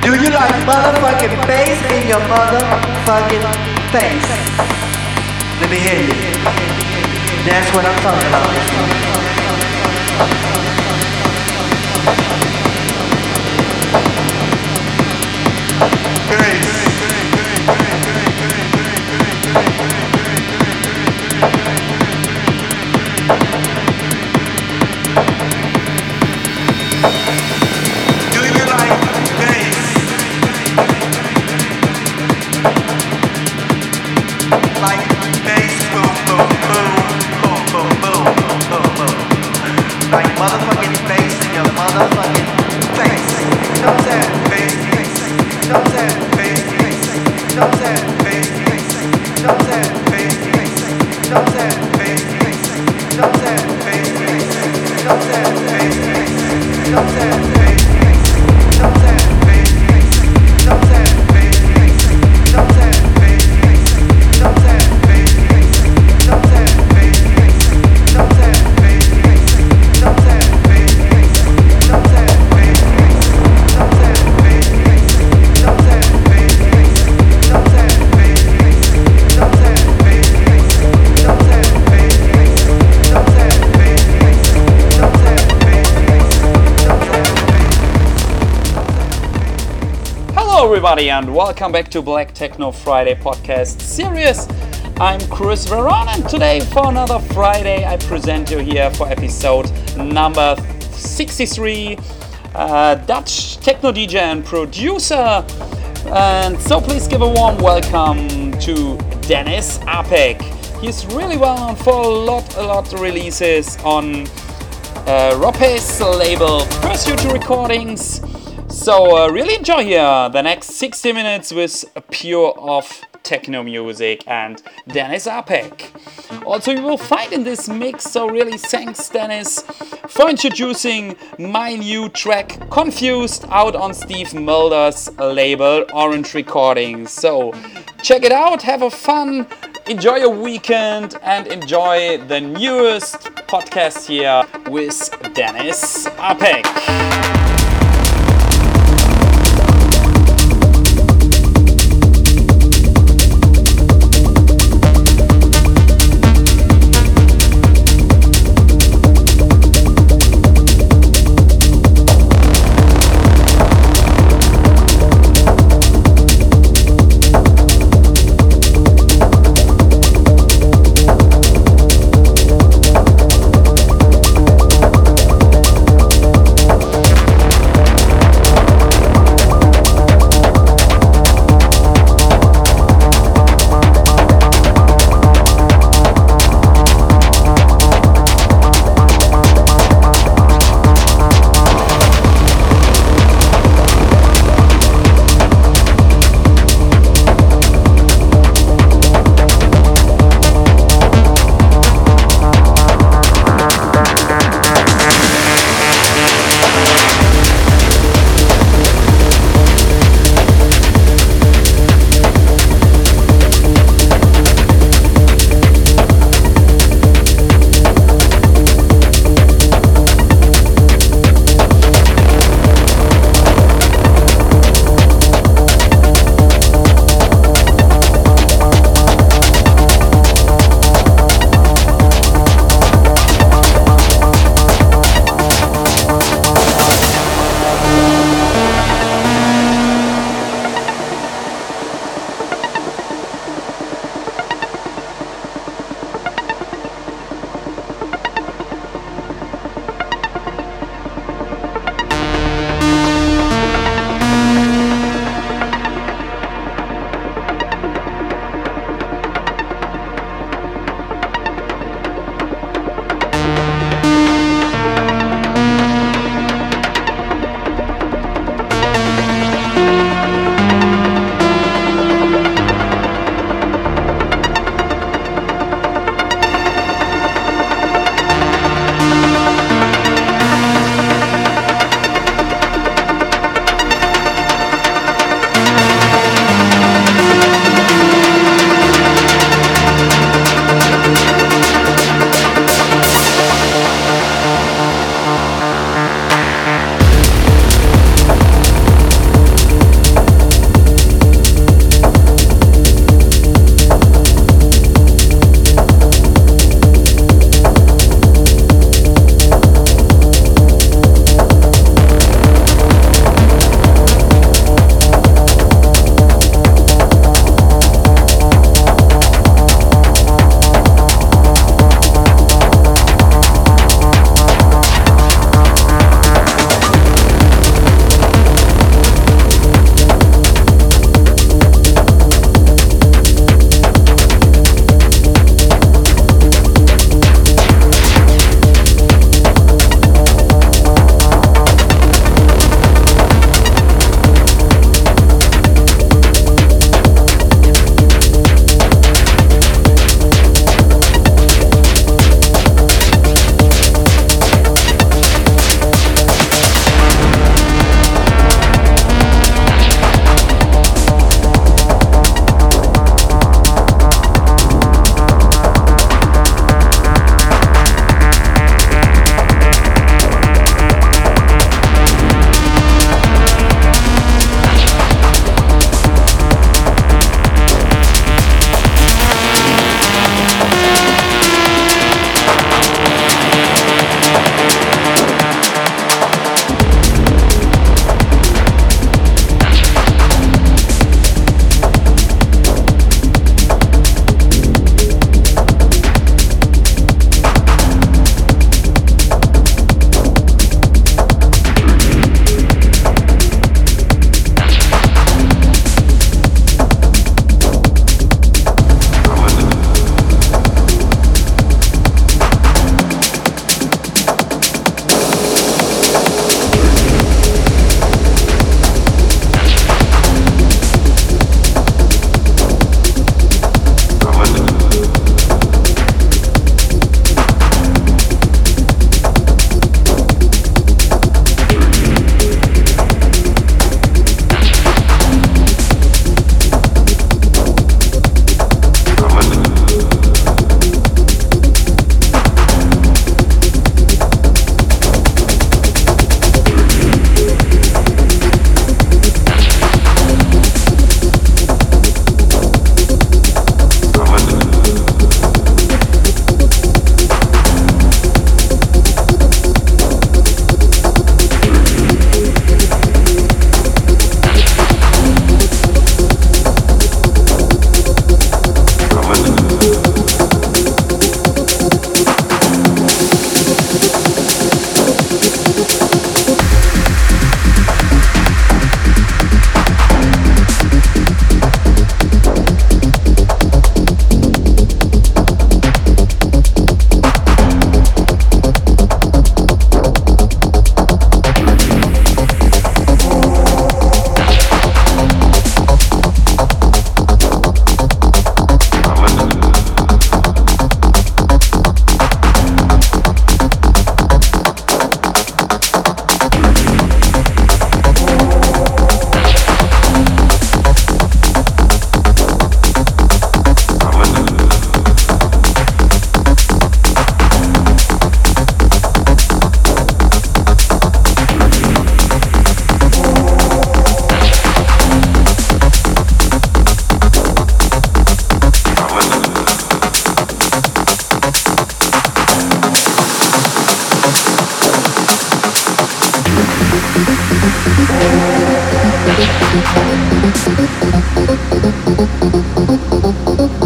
Do you like motherfucking bass in your motherfucking face? Let me hear you. That's what I'm talking about. Everybody, and welcome back to Black Techno Friday podcast series. I'm Chris Veron, and today, for another Friday, I present you here for episode number 63. Uh, Dutch techno DJ and producer. And so, please give a warm welcome to Dennis Apec. He's really well known for a lot, a lot of releases on uh, Ropes label, Pursuit Recordings. So uh, really enjoy here the next 60 minutes with pure of techno music and Dennis Apec. Also you will find in this mix, so really thanks Dennis for introducing my new track Confused out on Steve Mulder's label Orange Recordings. So check it out, have a fun, enjoy your weekend and enjoy the newest podcast here with Dennis Apec.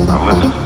Now listen.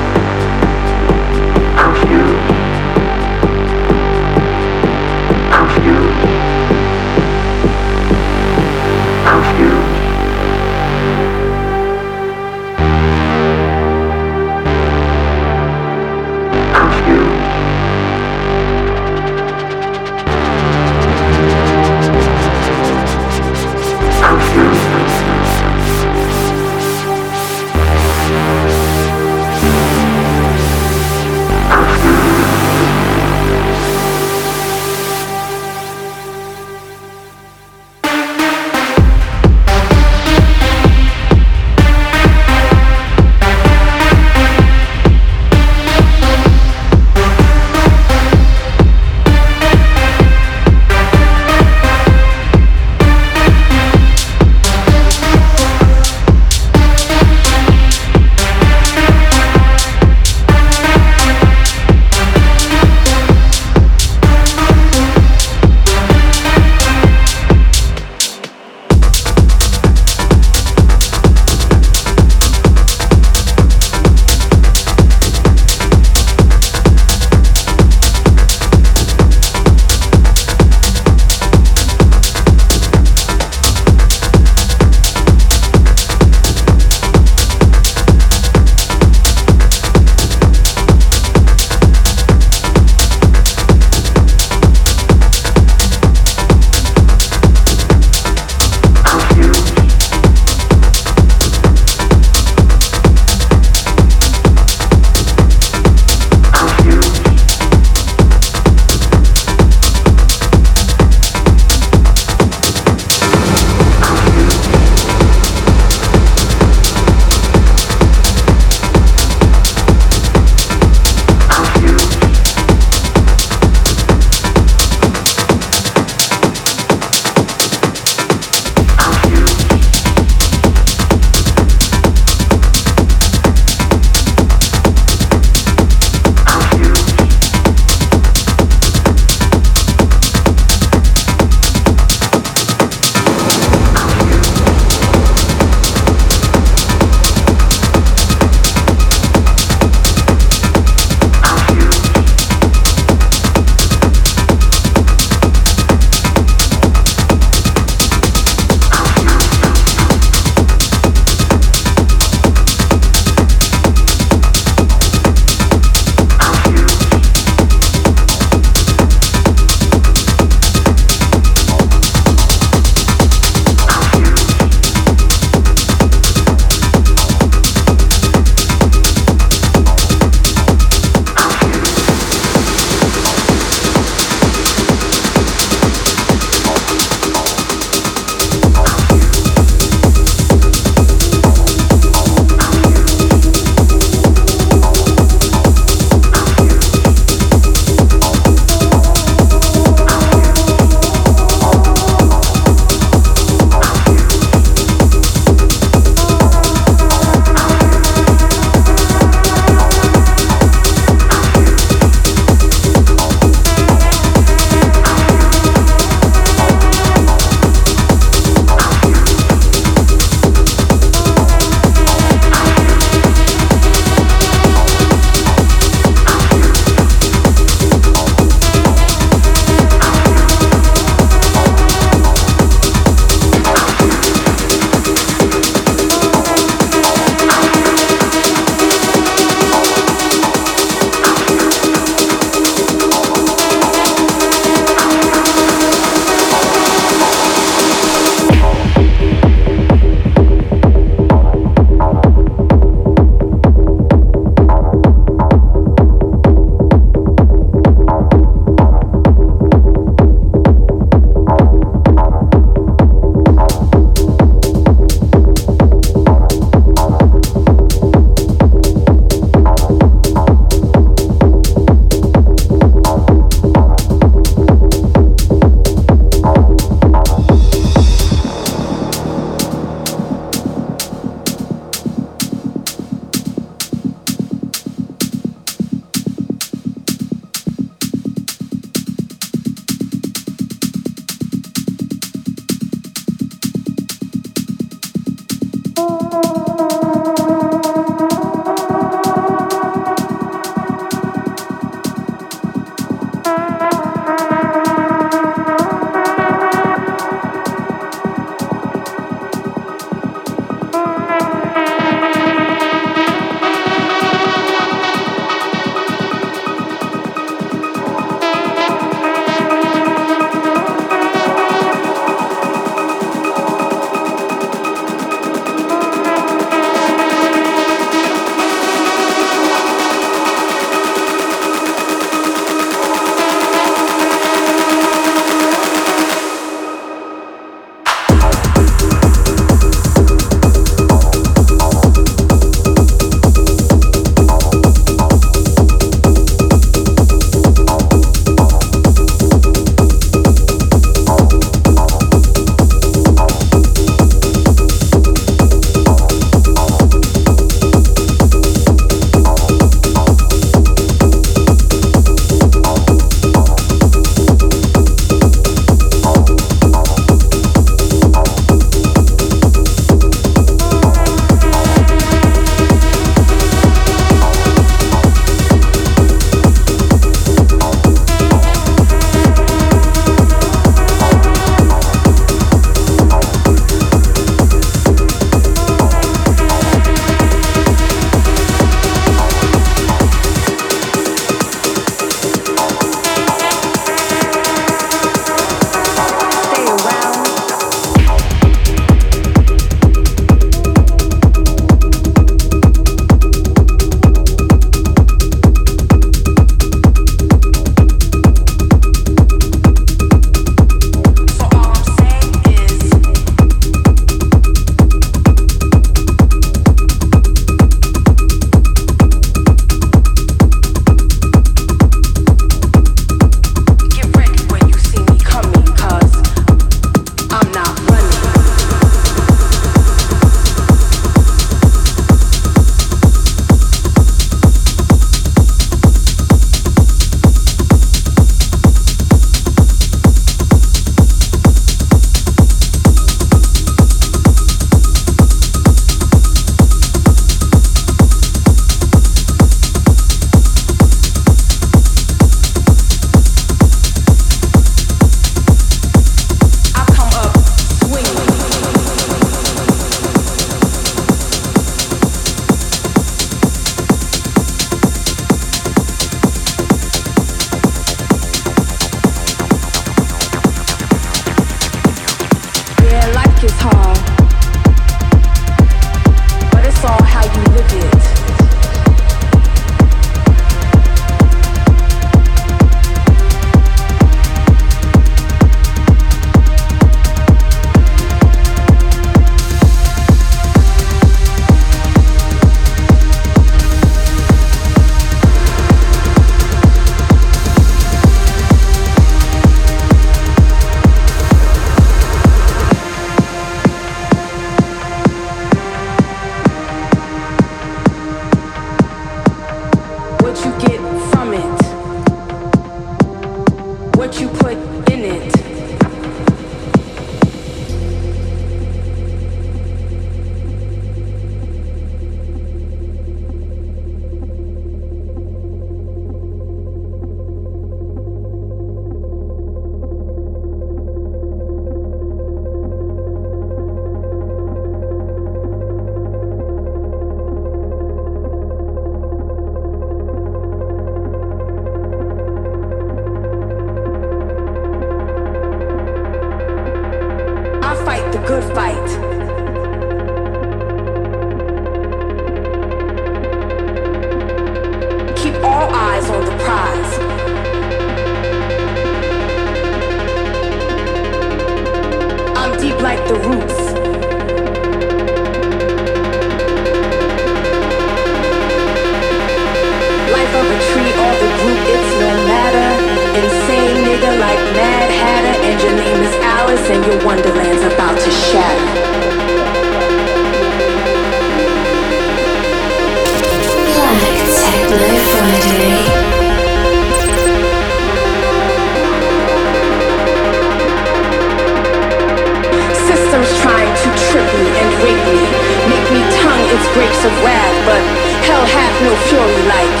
night,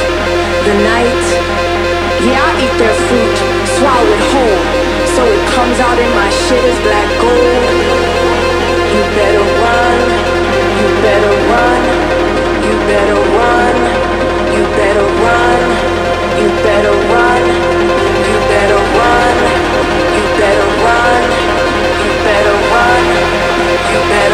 the night. Yeah, I eat their fruit, swallow it whole, so it comes out in my shit as black gold. You better run, you better run, you better run, you better run, you better run, you better run, you better run, you better run, you better.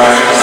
times.